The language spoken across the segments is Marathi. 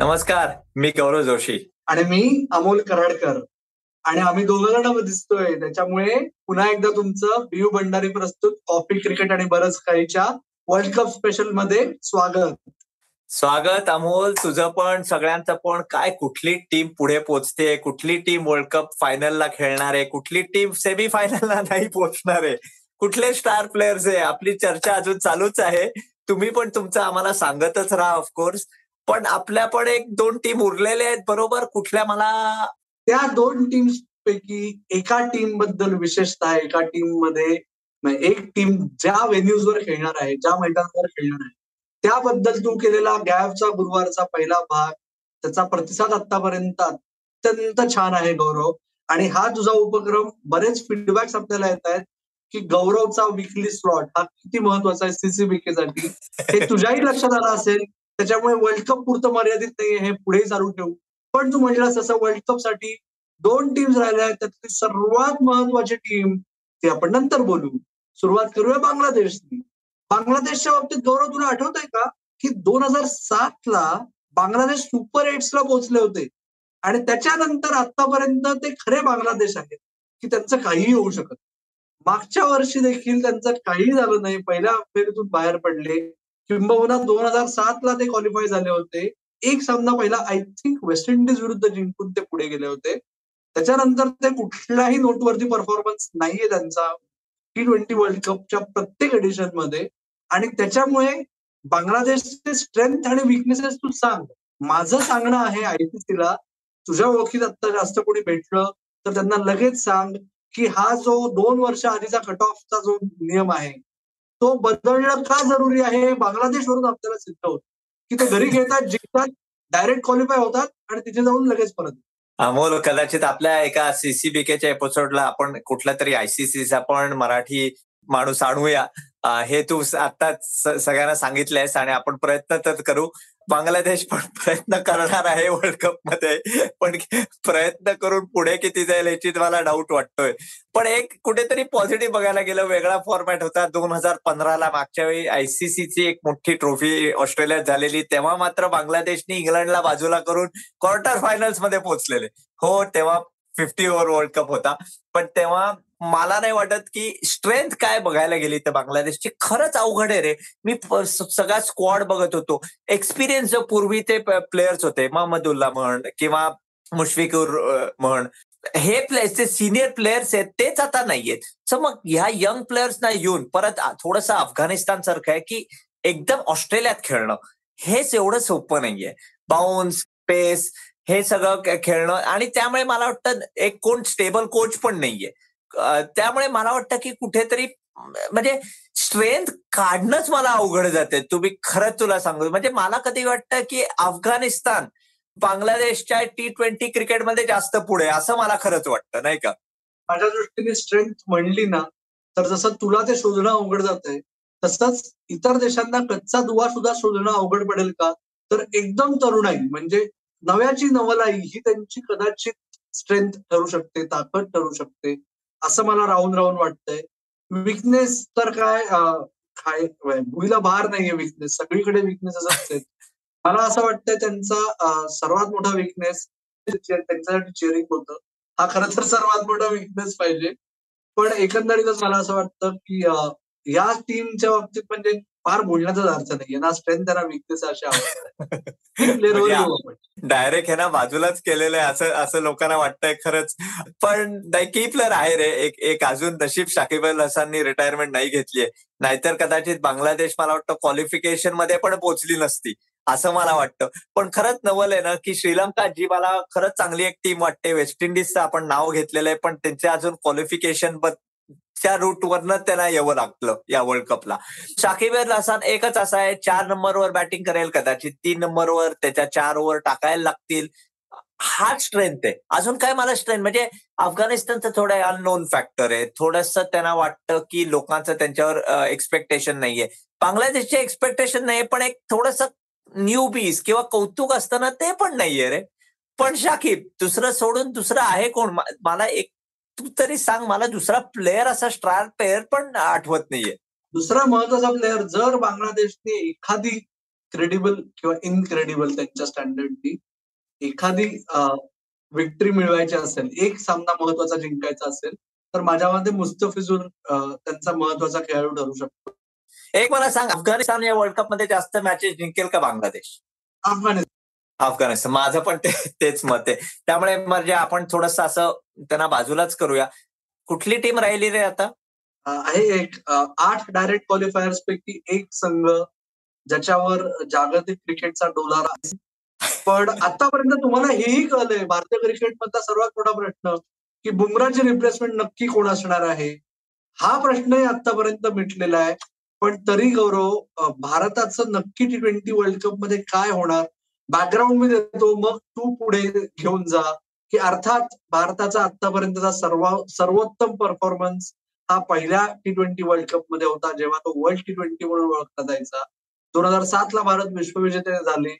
नमस्कार मी गौरव जोशी. आणि मी अमोल कराडकर. आणि आम्ही दोघं जण दिसतोय. त्याच्यामुळे पुन्हा एकदा तुमचं बियू भंडारी प्रस्तुत कॉफी क्रिकेट आणि बरंच काहीच्या वर्ल्ड कप स्पेशलमध्ये स्वागत. स्वागत अमोल तुझं पण सगळ्यांचं पण. काय कुठली टीम पुढे पोचते? कुठली टीम वर्ल्ड कप फायनलला खेळणार आहे? कुठली टीम सेमी फायनलला नाही पोचणार आहे? कुठले स्टार प्लेयर्स आहे? आपली चर्चा अजून चालूच आहे. तुम्ही पण तुमचं आम्हाला सांगतच राहा ऑफकोर्स पण आपल्या पण एक दोन टीम उरलेले आहेत बरोबर? कुठल्या मला? त्या दोन टीम्स पैकी एका टीमबद्दल विशेषतः एका टीममध्ये एक टीम ज्या व्हेन्यूजवर खेळणार आहे ज्या मैदानावर खेळणार आहे त्याबद्दल तू केलेला गॅबचा गुरुवारचा पहिला भाग त्याचा प्रतिसाद आतापर्यंत अत्यंत छान आहे गौरव. आणि हा तुझा उपक्रम बरेच फीडबॅक्स आपल्याला येत आहेत की गौरवचा विकली स्लॉट हा किती महत्त्वाचा आहे सीसीबीकेसाठी हे तुझ्याही लक्षात आलं असेल त्याच्यामुळे वर्ल्ड कप पुरतं मर्यादित नाहीये हे पुढे चालू ठेवू. पण तू म्हणलास तसं वर्ल्ड कपसाठी दोन टीम्स राहिल्या आहेत त्यातली सर्वात महत्वाची टीम ती आपण नंतर बोलू. सुरुवात करूया बांगलादेशनी बांगलादेशच्या बाबतीत गौरव तुला आठवत आहे का की दोन हजार सात ला बांगलादेश सुपर एट्सला पोहोचले होते. आणि त्याच्यानंतर आतापर्यंत ते खरे बांगलादेश आहेत की त्यांचं काहीही होऊ शकत मागच्या वर्षी देखील त्यांचं काही झालं नाही. पहिल्या फेरीतून बाहेर पडले. किंबहुना दोन हजार सात ला ते क्वालिफाय झाले होते. एक सामना पहिला आय थिंक वेस्ट इंडिज विरुद्ध जिंकून ते पुढे गेले होते. त्याच्यानंतर ते कुठल्याही नोटवरती परफॉर्मन्स नाहीये त्यांचा. टी ट्वेंटी वर्ल्ड कपच्या प्रत्येक एडिशनमध्ये. आणि त्याच्यामुळे बांगलादेशचे स्ट्रेंथ आणि विकनेसेस तू सांग. माझं सांगणं आहे आयसीसीला तुझ्या ओळखीत आता जास्त कोणी भेटलं तर त्यांना लगेच सांग की हा जो दोन वर्ष आधीचा कट ऑफचा जो नियम आहे तो बदलणं का जरुरी आहे? बांगलादेशवरून आपल्याला सिद्ध होत. की ते घरी खेळतात जिंकतात डायरेक्ट क्वालिफाय होतात आणि तिथे जाऊन लगेच परत अमोल कदाचित आपल्या एका सीसीबीकेच्या एपिसोडला आपण कुठल्या तरी आयसीसीचा पण मराठी माणूस आणूया. हे तू आता सगळ्यांना सांगितलंयस आणि आपण प्रयत्न तर करू. बांगलादेश पण प्रयत्न करणार आहे वर्ल्ड कपमध्ये. पण प्रयत्न करून पुढे किती जाईल याची मला डाऊट वाटतोय. पण एक कुठेतरी पॉझिटिव्ह बघायला गेलं वेगळा फॉर्मॅट होता. दोन हजार पंधराला मागच्या वेळी आयसीसीची एक मोठी ट्रॉफी ऑस्ट्रेलियात झालेली. तेव्हा मात्र बांगलादेशने इंग्लंडला बाजूला करून क्वार्टर फायनल्समध्ये पोहोचलेले. हो तेव्हा फिफ्टी ओव्हर वर्ल्ड कप होता. पण तेव्हा मला नाही वाटत की स्ट्रेंथ काय बघायला गेली तर बांगलादेशची. खरंच अवघड आहे रे. मी सगळा स्क्वॉड बघत होतो. एक्सपिरियन्स जो पूर्वी ते प्लेयर्स होते महम्मदुल्ला म्हण किंवा मुशफिकुर म्हण हे प्लेयर्स जे सिनियर प्लेयर्स आहेत तेच आता नाहीयेत. सो मग ह्या यंग प्लेयर्सना येऊन परत थोडस अफगाणिस्तान सारखं आहे की एकदम ऑस्ट्रेलियात खेळणं. हेच एवढं सोपं नाहीये. बाउन्स पेस हे सगळं खेळणं. आणि त्यामुळे मला वाटतं एक कोण स्टेबल कोच पण नाहीये. त्यामुळे मला वाटतं की कुठेतरी म्हणजे स्ट्रेंथ काढणंच मला अवघड जाते. तुम्ही खरंच तुला सांगू म्हणजे मला कधी वाटतं की अफगाणिस्तान बांगलादेशच्या टी ट्वेंटी क्रिकेटमध्ये जास्त पुढे असं मला खरंच वाटतं नाही का? माझ्या दृष्टीने स्ट्रेंथ म्हणली ना तर जसं तुला ते शोधणं अवघड जात आहे तसंच इतर देशांना कच्चा दुवा सुद्धा शोधणं अवघड पडेल का? तर एकदम तरुणाई म्हणजे नव्याची नवलाई ही त्यांची कदाचित स्ट्रेंथ ठरू शकते ताकद ठरू शकते. असं मला राहून राहून वाटतंय. विकनेस तर काय काय भुईला भार नाहीये विकनेस सगळीकडे विकनेस असते मला असं वाटतंय त्यांचा सर्वात मोठा विकनेस त्यांच्यासाठी चेअरिंग होतं हा खरं तर सर्वात मोठा विकनेस पाहिजे. पण एकंदरीतच मला असं वाटतं की या टीमच्या बाबतीत म्हणजे फार बोलण्याचाच अर्थ नाहीये. ना स्ट्रेंथ त्यांना विकनेस अशा डायरेक्ट हे ना बाजूलाच केलेलं आहे. असं असं लोकांना वाटतंय खरंच. पण कीपलर आहे रे. एक एक अजून नशीब शाकिब अल हसाननी रिटायरमेंट नाही घेतलीये. नाहीतर कदाचित बांगलादेश मला वाटतं क्वालिफिकेशनमध्ये पण पोहोचली नसती असं मला वाटतं. पण खरंच नवल आहे ना की श्रीलंका जी मला खरंच चांगली एक टीम वाटते. वेस्ट इंडिजचं आपण नाव घेतलेलं आहे. पण त्यांचे अजून क्वालिफिकेशन त्या रूटवरनं त्यांना यावं लागलं या वर्ल्ड कपला शाकिब अल हसन एकच असा आहे चार नंबरवर बॅटिंग करेल कदाचित तीन नंबरवर त्याच्या चार ओव्हर टाकायला लागतील. हा स्ट्रेंथ आहे. अजून काय मला स्ट्रेंथ म्हणजे अफगाणिस्तानचं थोडं अननोन फॅक्टर आहे. थोडस त्यांना वाटतं की लोकांचं त्यांच्यावर एक्सपेक्टेशन नाहीये. बांगलादेशचे एक्सपेक्टेशन नाहीये पण एक थोडस न्यू बीस किंवा कौतुक असताना ते पण नाहीये रे. पण शाकिब दुसरं सोडून दुसरं आहे कोण? मला एक तू तरी सांग मला दुसरा प्लेअर असा स्टार प्लेअर पण आठवत नाहीये. दुसरा महत्त्वाचा प्लेअर जर बांगलादेशने एखादी क्रेडिबल किंवा इनक्रेडिबल त्यांच्या स्टँडर्डनी एखादी विक्ट्री मिळवायची असेल एक सामना महत्त्वाचा जिंकायचा असेल तर माझ्या मते मुस्तफिजूर त्यांचा महत्त्वाचा खेळाडू ठरू शकतो. एक मला सांग अफगाणिस्तान या वर्ल्ड कपमध्ये जास्त मॅचेस जिंकेल का बांगलादेश? अफगाणिस्तान. अफगाणिस्तान माझं पण तेच मत आहे. त्यामुळे म्हणजे आपण थोडस असं त्यांना बाजूलाच करूया. कुठली टीम राहिली रे आता? आहे एक आठ डायरेक्ट क्वालिफायर्स पैकी एक संघ ज्याच्यावर जागतिक क्रिकेटचा डोलारा पण आतापर्यंत तुम्हाला हेही कळलंय भारतीय क्रिकेट मधला सर्वात मोठा प्रश्न की बुमराची रिप्लेसमेंट नक्की कोण असणार आहे? हा प्रश्नही आतापर्यंत मिटलेला आहे. पण तरी गौरव भारताचं नक्की टी ट्वेंटी वर्ल्ड कपमध्ये काय होणार? बॅकग्राऊंड मी देतो मग तू पुढे घेऊन जा. की अर्थात भारताचा आतापर्यंतचा सर्व सर्वोत्तम परफॉर्मन्स हा पहिल्या टी ट्वेंटी वर्ल्ड कपमध्ये होता जेव्हा तो वर्ल्ड टी ट्वेंटी म्हणून ओळखला जायचा. दोन हजार सात ला भारत विश्वविजेते झाले.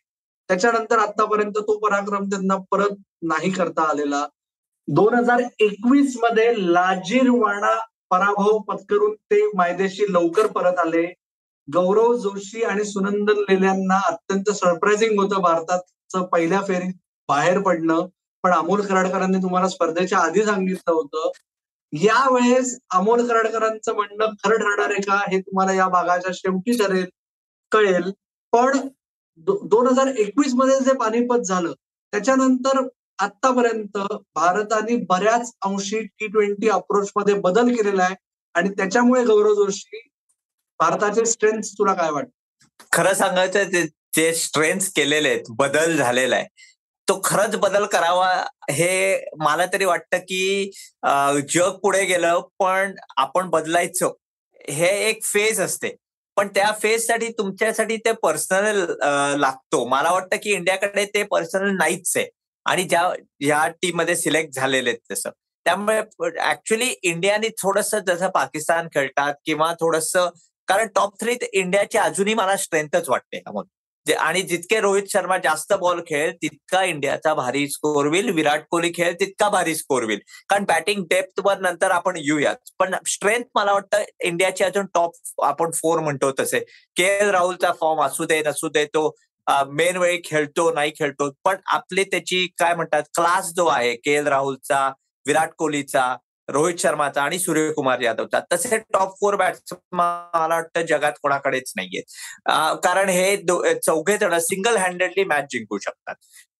त्याच्यानंतर आतापर्यंत तो पराक्रम त्यांना परत नाही करता आलेला. दोन हजार एकवीसमध्ये लाजीरवाणा पराभव पत्करून ते मायदेशी लवकर परत आले. गौरव जोशी आणि सुनंदन लेल्यांना अत्यंत सरप्रायझिंग होतं भारताचं पहिल्या फेरीत बाहेर पडणं. पण अमोल कराडकरांनी तुम्हाला स्पर्धेच्या आधी सांगितलं होतं. यावेळेस अमोल कराडकरांचं म्हणणं खरं ठरणार आहे का हे तुम्हाला या भागाच्या शेवटी ठरेल कळेल. पण दोन हजार एकवीसमध्ये जे पानिपत झालं त्याच्यानंतर आतापर्यंत भारताने बऱ्याच अंशी टी ट्वेंटी अप्रोच मध्ये बदल केलेला आहे आणि त्याच्यामुळे गौरव जोशी भारताचे स्ट्रेंथ तुला काय वाटत? खरं सांगायचं जे स्ट्रेंथ केलेले आहेत बदल झालेला आहे. तो खरंच बदल करावा हे मला तरी वाटतं की जग पुढे गेलं पण आपण बदलायचं. हे एक फेज असते. पण त्या फेजसाठी तुमच्यासाठी ते पर्सनल लागतो. मला वाटतं की इंडियाकडे ते पर्सनल नाहीच आहे. आणि ज्या ह्या टीममध्ये सिलेक्ट झालेले आहेत तसं. त्यामुळे ऍक्च्युली इंडियाने थोडस जसं पाकिस्तान खेळतात किंवा थोडस कारण टॉप थ्रीत इंडियाची अजूनही मला स्ट्रेंथच वाटते आणि जितके रोहित शर्मा जास्त बॉल खेळेल तितका इंडियाचा भारी स्कोर होईल. विराट कोहली खेळ तितका भारी स्कोर होईल. कारण बॅटिंग डेप्थ वर नंतर आपण येऊयात. पण स्ट्रेंथ मला वाटतं इंडियाची अजून टॉप आपण फोर म्हणतो तसे. के एल राहुलचा फॉर्म असू दे नसू दे तो मेन वेळी खेळतो नाही खेळतो. पण आपली त्याची काय म्हणतात क्लास जो आहे के एल राहुलचा विराट कोहलीचा रोहित शर्माचा आणि सूर्यकुमार यादवचा. तसे टॉप फोर बॅट्समन मला वाटतं जगात कोणाकडेच नाहीये कारण हे चौघे जण सिंगल हँडेडली मॅच जिंकू शकतात.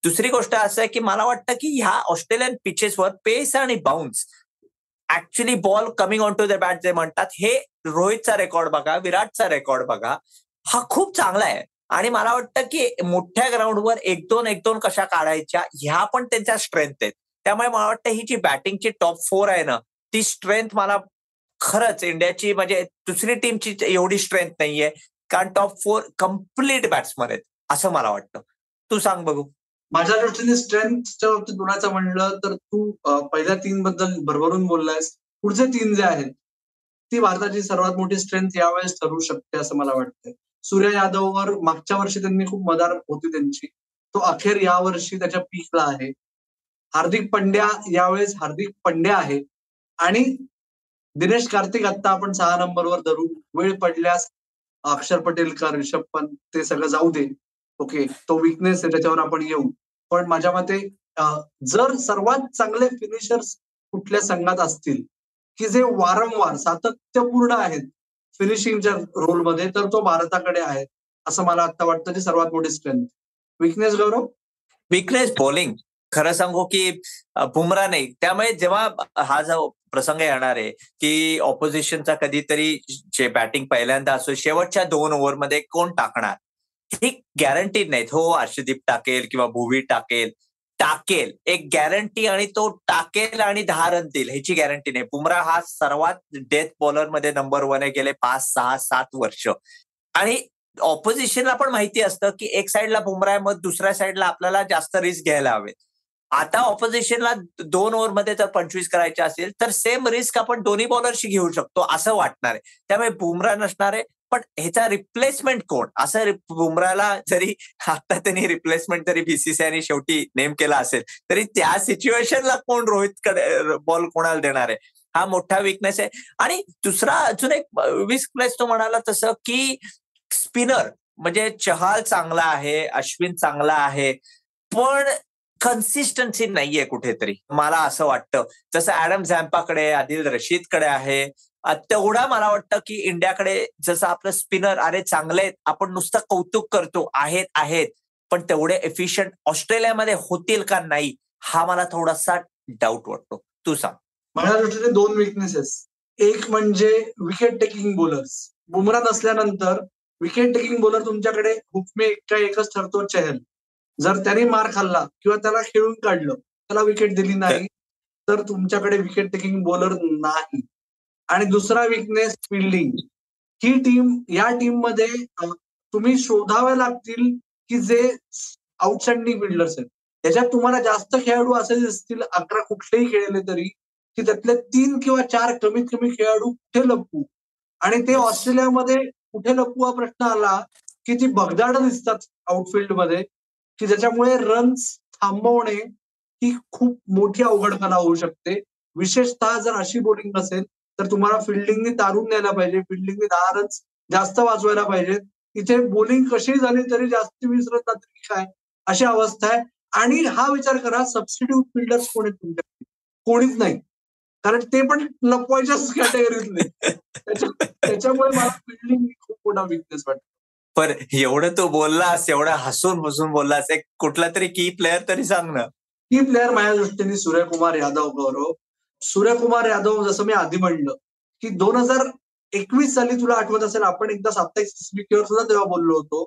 दुसरी गोष्ट असं आहे की मला वाटतं की ह्या ऑस्ट्रेलियन पिचेसवर पेस आणि bounce actually ball coming on to the bat जे म्हणतात हे रोहितचा रेकॉर्ड बघा विराटचा रेकॉर्ड बघा हा खूप चांगला आहे. आणि मला वाटतं की मोठ्या ग्राउंडवर एक दोन एक दोन कशा काढायच्या ह्या पण त्यांच्या स्ट्रेंथ आहेत. त्यामुळे मला वाटतं ही जी बॅटिंगची टॉप फोर आहे ना ती स्ट्रेंथ मला खरंच इंडियाची म्हणजे दुसरी टीमची एवढी स्ट्रेंथ नाहीये. कारण टॉप फोर कंप्लीट बॅट्समन आहेत असं मला वाटतं. तू सांग बघू. माझ्या दृष्टीने स्ट्रेंथच्या बाबतीत बोलायचं म्हणलं तर तू पहिल्या तीन बद्दल भरभरून बोललायस. पुढचे तीन जे आहेत ती भारताची सर्वात मोठी स्ट्रेंथ यावेळेस ठरू शकते असं मला वाटतंय. सूर्य यादववर मागच्या वर्षी त्यांनी खूप मदार होती त्यांची. तो अखेर या वर्षी त्याच्या पीकला आहे. हार्दिक पंड्या यावेळेस हार्दिक पंड्या आहे आणि दिनेश कार्तिक आता आपण सहा नंबरवर धरू. वेळ पडल्यास अक्षर पटेल का रिषभ पंत ते सगळं जाऊ दे. ओके तो विकनेस आहे त्याच्यावर आपण येऊ. पण माझ्या मते जर सर्वात चांगले फिनिशर्स कुठल्या संघात असतील की जे वारंवार सातत्यपूर्ण आहेत फिनिशिंगच्या रोलमध्ये तर तो भारताकडे आहे. असं मला आता वाटतं की सर्वात मोठी strength weakness Gaurav? Weakness bowling खरं सांगू की बुमरा नाही. त्यामुळे जेव्हा हा जो प्रसंग येणार आहे की ऑपोजिशनचा कधीतरी जे बॅटिंग पहिल्यांदा असो शेवटच्या दोन ओव्हरमध्ये कोण टाकणार? ही गॅरंटी नाहीत हो अर्षदीप टाकेल किंवा भुवी टाकेल टाकेल. एक गॅरंटी आणि तो टाकेल आणि दहा रन देईल ह्याची गॅरंटी नाही. बुमरा हा सर्वात डेथ बॉलरमध्ये नंबर वन आहे गेले पाच सहा सात वर्ष. आणि ऑपोजिशनला पण माहिती असतं की एक साईडला बुमरा आहे मग दुसऱ्या साईडला आपल्याला जास्त रिस्क घ्यायला हवेत आता ऑपोजिशनला दोन ओव्हरमध्ये जर पंचवीस करायचे असेल तर सेम रिस्क आपण दोन्ही बॉलरशी घेऊ शकतो असं वाटणार आहे. त्यामुळे बुमरा नसणार आहे पण ह्याचा रिप्लेसमेंट कोण? असं बुमराला जरी आता त्यांनी रिप्लेसमेंट जरी बीसीसीआयने शेवटी नेम केला असेल तरी त्या सिच्युएशनला कोण रोहित बॉल कोणाला देणार आहे? हा मोठा विकनेस आहे. आणि दुसरा अजून एक वीस प्लेस तो म्हणाला तसं की स्पिनर म्हणजे चहाल चांगला आहे अश्विन चांगला आहे पण कन्सिस्टन्सी नाहीये कुठेतरी. मला असं वाटतं. जसं ऍडम झॅम्पाकडे आदिल रशीदकडे आहे तेवढा मला वाटतं की इंडियाकडे जसं आपलं स्पिनर अरे चांगले आहेत आपण नुसतं कौतुक करतो आहेत आहेत पण तेवढे एफिशियंट ऑस्ट्रेलियामध्ये होतील का नाही हा मला थोडासा डाऊट वाटतो. तू सांग. माझ्या दृष्टीने दोन विकनेसेस एक म्हणजे विकेट टेकिंग बॉलर्स बुमरा नसल्यानंतर विकेट टेकिंग बॉलर तुमच्याकडे हुकमे एकटा एकच ठरतो चहल. जर त्याने मार खाल्ला किंवा त्याला खेळून काढलं त्याला विकेट दिली नाही तर तुमच्याकडे विकेट टेकिंग बॉलर नाही. आणि दुसरा विकनेस फिल्डिंग ही टीम या टीममध्ये तुम्ही शोधावे लागतील की जे आउटस्टँडिंग फिल्डर्स आहेत. त्याच्यात तुम्हाला जास्त खेळाडू असे दिसतील अकरा कुठलेही खेळले तरी की त्यातले तीन किंवा चार कमीत कमी खेळाडू कुठे लपू आणि ते ऑस्ट्रेलियामध्ये कुठे लपू हा प्रश्न आला की ती बगदाड दिसतात आउटफिल्डमध्ये की ज्याच्यामुळे रन्स थांबवणे ही खूप मोठी अवघडपणा होऊ शकते. विशेषतः जर अशी बोलिंग असेल तर तुम्हाला फिल्डिंगने तारून द्यायला पाहिजे. फिल्डिंगने दहा रन्स जास्त वाचवायला पाहिजेत इथे बोलिंग कशी झाली तरी जास्त वीस रन तरी काय? अशी अवस्था आहे. आणि हा विचार करा सबस्टिट्यूट फिल्डर्स कोणी तुमच्याकडे? कोणीच नाही. कारण ते पण लपवायच्याच कॅटेगरीतले त्याच्यामुळे मला फिल्डिंग खूप मोठा विकनेस वाटतो. पण एवढं तू बोललास एवढं हसून बसून बोललास एक कुठला तरी की प्लेअर तरी सांग ना. की प्लेअर माझ्या दृष्टीने सूर्यकुमार यादव गौरव. सूर्यकुमार यादव जसं मी आधी म्हणलं की दोन हजार एकवीस साली तुला आठवत असेल आपण एकदा साप्ताहिक सुद्धा तेव्हा बोललो होतो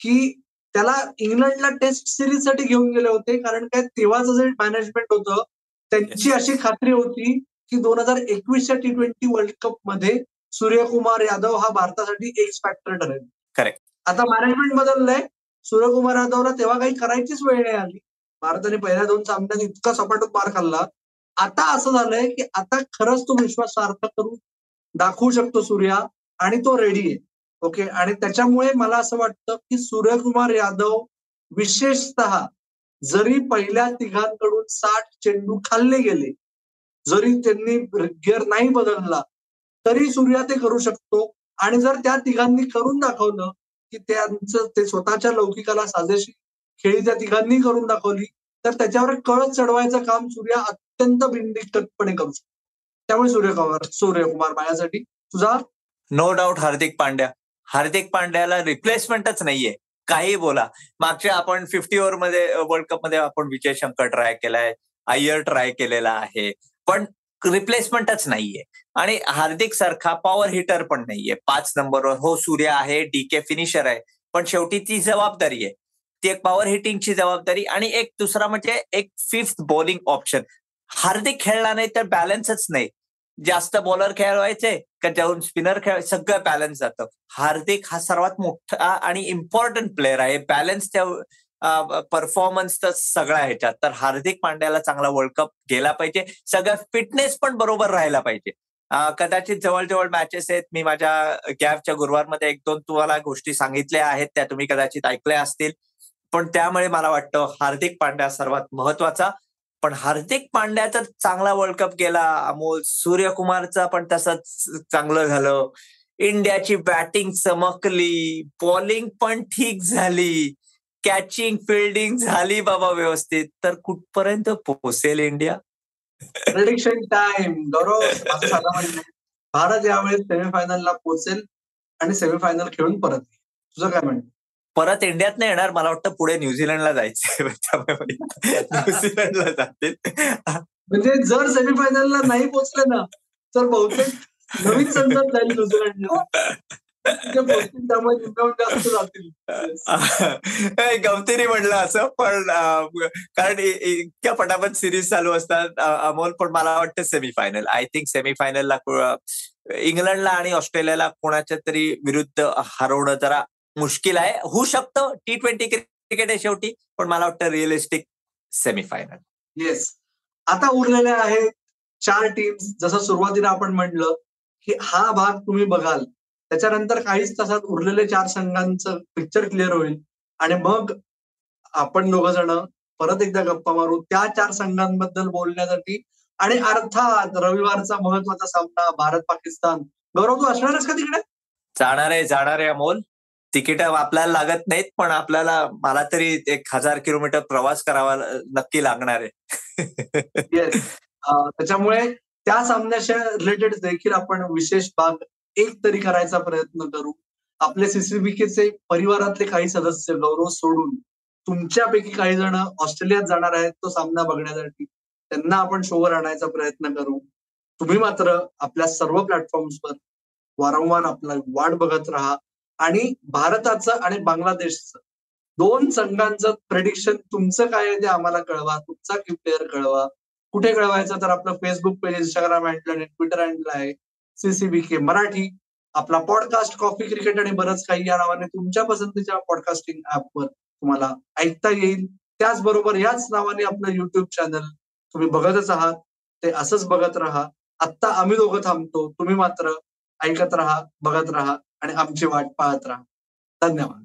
की त्याला इंग्लंडला टेस्ट सिरीजसाठी घेऊन गेले होते कारण काय तेव्हाच जे मॅनेजमेंट होतं त्यांची अशी खात्री होती की दोन हजार एकवीसच्या टी ट्वेंटी वर्ल्ड कपमध्ये सूर्यकुमार यादव हा भारतासाठी एक्स फॅक्टर ठरेल. करेक्ट आता मॅनेजमेंट बदललंय. सूर्यकुमार यादवला तेव्हा काही करायचीच वेळ नाही आली. भारताने पहिल्या दोन सामन्यात इतका सपाटून मार खाल्ला. आता असं झालंय की आता खरंच तो विश्वास सार्थ करून दाखवू शकतो सूर्या आणि तो रेडी आहे. ओके आणि त्याच्यामुळे मला असं वाटतं की सूर्यकुमार यादव विशेषत जरी पहिल्या तिघांकडून साठ चेंडू खाल्ले गेले जरी त्यांनी गिअर नाही बदलला तरी सूर्या ते करू शकतो. आणि जर त्या तिघांनी करून दाखवलं की त्यांचं ते स्वतःच्या लौकिकाला साजेशी खेळी त्या तिघांनी करून दाखवली तर त्याच्यावर कळत चढवायचं काम सूर्या अत्यंत बिंदिष्टपणे करू शकतो. त्यामुळे सूर्यकुमार सूर्यकुमार माझ्यासाठी तुझा नो डाऊट हार्दिक पांड्या. हार्दिक पांड्याला रिप्लेसमेंटच नाहीये. काही बोला. मागच्या आपण फिफ्टी ओव्हरमध्ये वर्ल्ड कपमध्ये आपण विजय शंकर ट्राय केलाय अय्यर ट्राय केलेला आहे. पण रिप्लेसमेंटच नाहीये. आणि हार्दिक सारखा पॉवर हिटर पण नाहीये. पाच नंबरवर हो सूर्य आहे डी के फिनिशर आहे पण शेवटी ती जबाबदारी आहे. ती एक पॉवर हिटिंगची जबाबदारी आणि एक दुसरा म्हणजे एक फिफ्थ बॉलिंग ऑप्शन हार्दिक खेळला नाही तर बॅलन्सच नाही. जास्त बॉलर खेळवायचे का जाऊन स्पिनर खेळ सगळं बॅलन्स जातं. हार्दिक हा सर्वात मोठा आणि इम्पॉर्टंट प्लेअर आहे. बॅलन्स त्या परफॉर्मन्स तर सगळा ह्याच्यात. तर हार्दिक पांड्याला चांगला वर्ल्ड कप गेला पाहिजे. सगळं फिटनेस पण बरोबर राहायला पाहिजे. कदाचित जवळजवळ मॅचेस आहेत. मी माझ्या गॅपच्या गुरुवारमध्ये एक दोन तुम्हाला गोष्टी सांगितल्या आहेत. त्या तुम्ही कदाचित ऐकल्या असतील. पण त्यामुळे मला वाटतं हार्दिक पांड्या सर्वात महत्त्वाचा. पण हार्दिक पांड्याचा चांगला वर्ल्ड कप गेला. अमोल सूर्यकुमारचा पण तसंच चांगलं झालं. इंडियाची बॅटिंग चमकली. बॉलिंग पण ठीक झाली. कॅचिंग फिल्डिंग झाली बाबा व्यवस्थित. तर कुठपर्यंत पोहोचेल India? Prediction time Gaurav Bharat यावेळेस सेमीफायनलला पोहोचेल आणि सेमीफायनल खेळून परत तुझं काय म्हणणं? परत इंडियात नाही येणार. मला वाटतं पुढे न्यूझीलंडला जायचंय. न्यूझीलंडला जातील. म्हणजे जर सेमीफायनलला नाही पोहोचले ना तर बहुतेक नवीन संसद जाईल न्यूझीलंडला. गमतीने म्हणलं असं पण कारण इतक्या पटापट सिरीज चालू असतात अमोल पण मला वाटतं सेमीफायनल आय थिंक सेमीफायनलला इंग्लंडला आणि ऑस्ट्रेलियाला कोणाच्या तरी विरुद्ध हरवणं जरा मुश्किल आहे. होऊ शकतं टी ट्वेंटी क्रिकेट आहे शेवटी पण मला वाटतं रिअलिस्टिक सेमीफायनल येस आता उरलेले आहेत चार टीम्स जसं सुरुवातीला आपण म्हणलं की हा भाग तुम्ही बघाल त्याच्यानंतर काहीच तासात उरलेले चार संघांचं पिक्चर क्लिअर होईल. आणि मग आपण दोघ जण परत एकदा गप्पा मारू त्या चार संघांबद्दल बोलण्यासाठी. आणि अर्थात रविवारचा महत्त्वाचा सामना भारत पाकिस्तान गौरव तू असणारच का तिकडे? जाणार आहे जाणार आहे अमोल. तिकीट आपल्याला लागत नाहीत पण आपल्याला मला तरी एक हजार किलोमीटर प्रवास करावा नक्की लागणार आहे. त्याच्यामुळे त्या सामन्याच्या रिलेटेड देखील आपण विशेष भाग एक तरी करायचा प्रयत्न करू. आपले सीसीबीकेचे परिवारातले काही सदस्य गौरव सोडून तुमच्यापैकी काही जण ऑस्ट्रेलियात जाणार आहेत तो सामना बघण्यासाठी त्यांना आपण शोवर आणायचा प्रयत्न करू. तुम्ही मात्र आपल्या सर्व प्लॅटफॉर्म्सवर वारंवार आपला वाट बघत राहा आणि भारताचं आणि बांगलादेशचं दोन संघांचं प्रेडिक्शन तुमचं काय आहे ते आम्हाला कळवा तुमचा की प्लेअर कळवा. कुठे कळवायचं तर आपलं फेसबुक पेज इंस्टाग्राम हँडल आणि ट्विटर हँडल आहे. सीसीबी के मराठी आपला पॉडकास्ट कॉफी क्रिकेट आणि बरंच काही या नावाने तुमच्या पसंतीच्या पॉडकास्टिंग ऍपवर तुम्हाला ऐकता येईल. त्याचबरोबर याच नावाने आपलं युट्यूब चॅनल तुम्ही बघतच आहात. ते असंच बघत राहा. आत्ता आम्ही दोघं थांबतो. तुम्ही मात्र ऐकत राहा बघत राहा आणि आमची वाट पाहत राहा. धन्यवाद.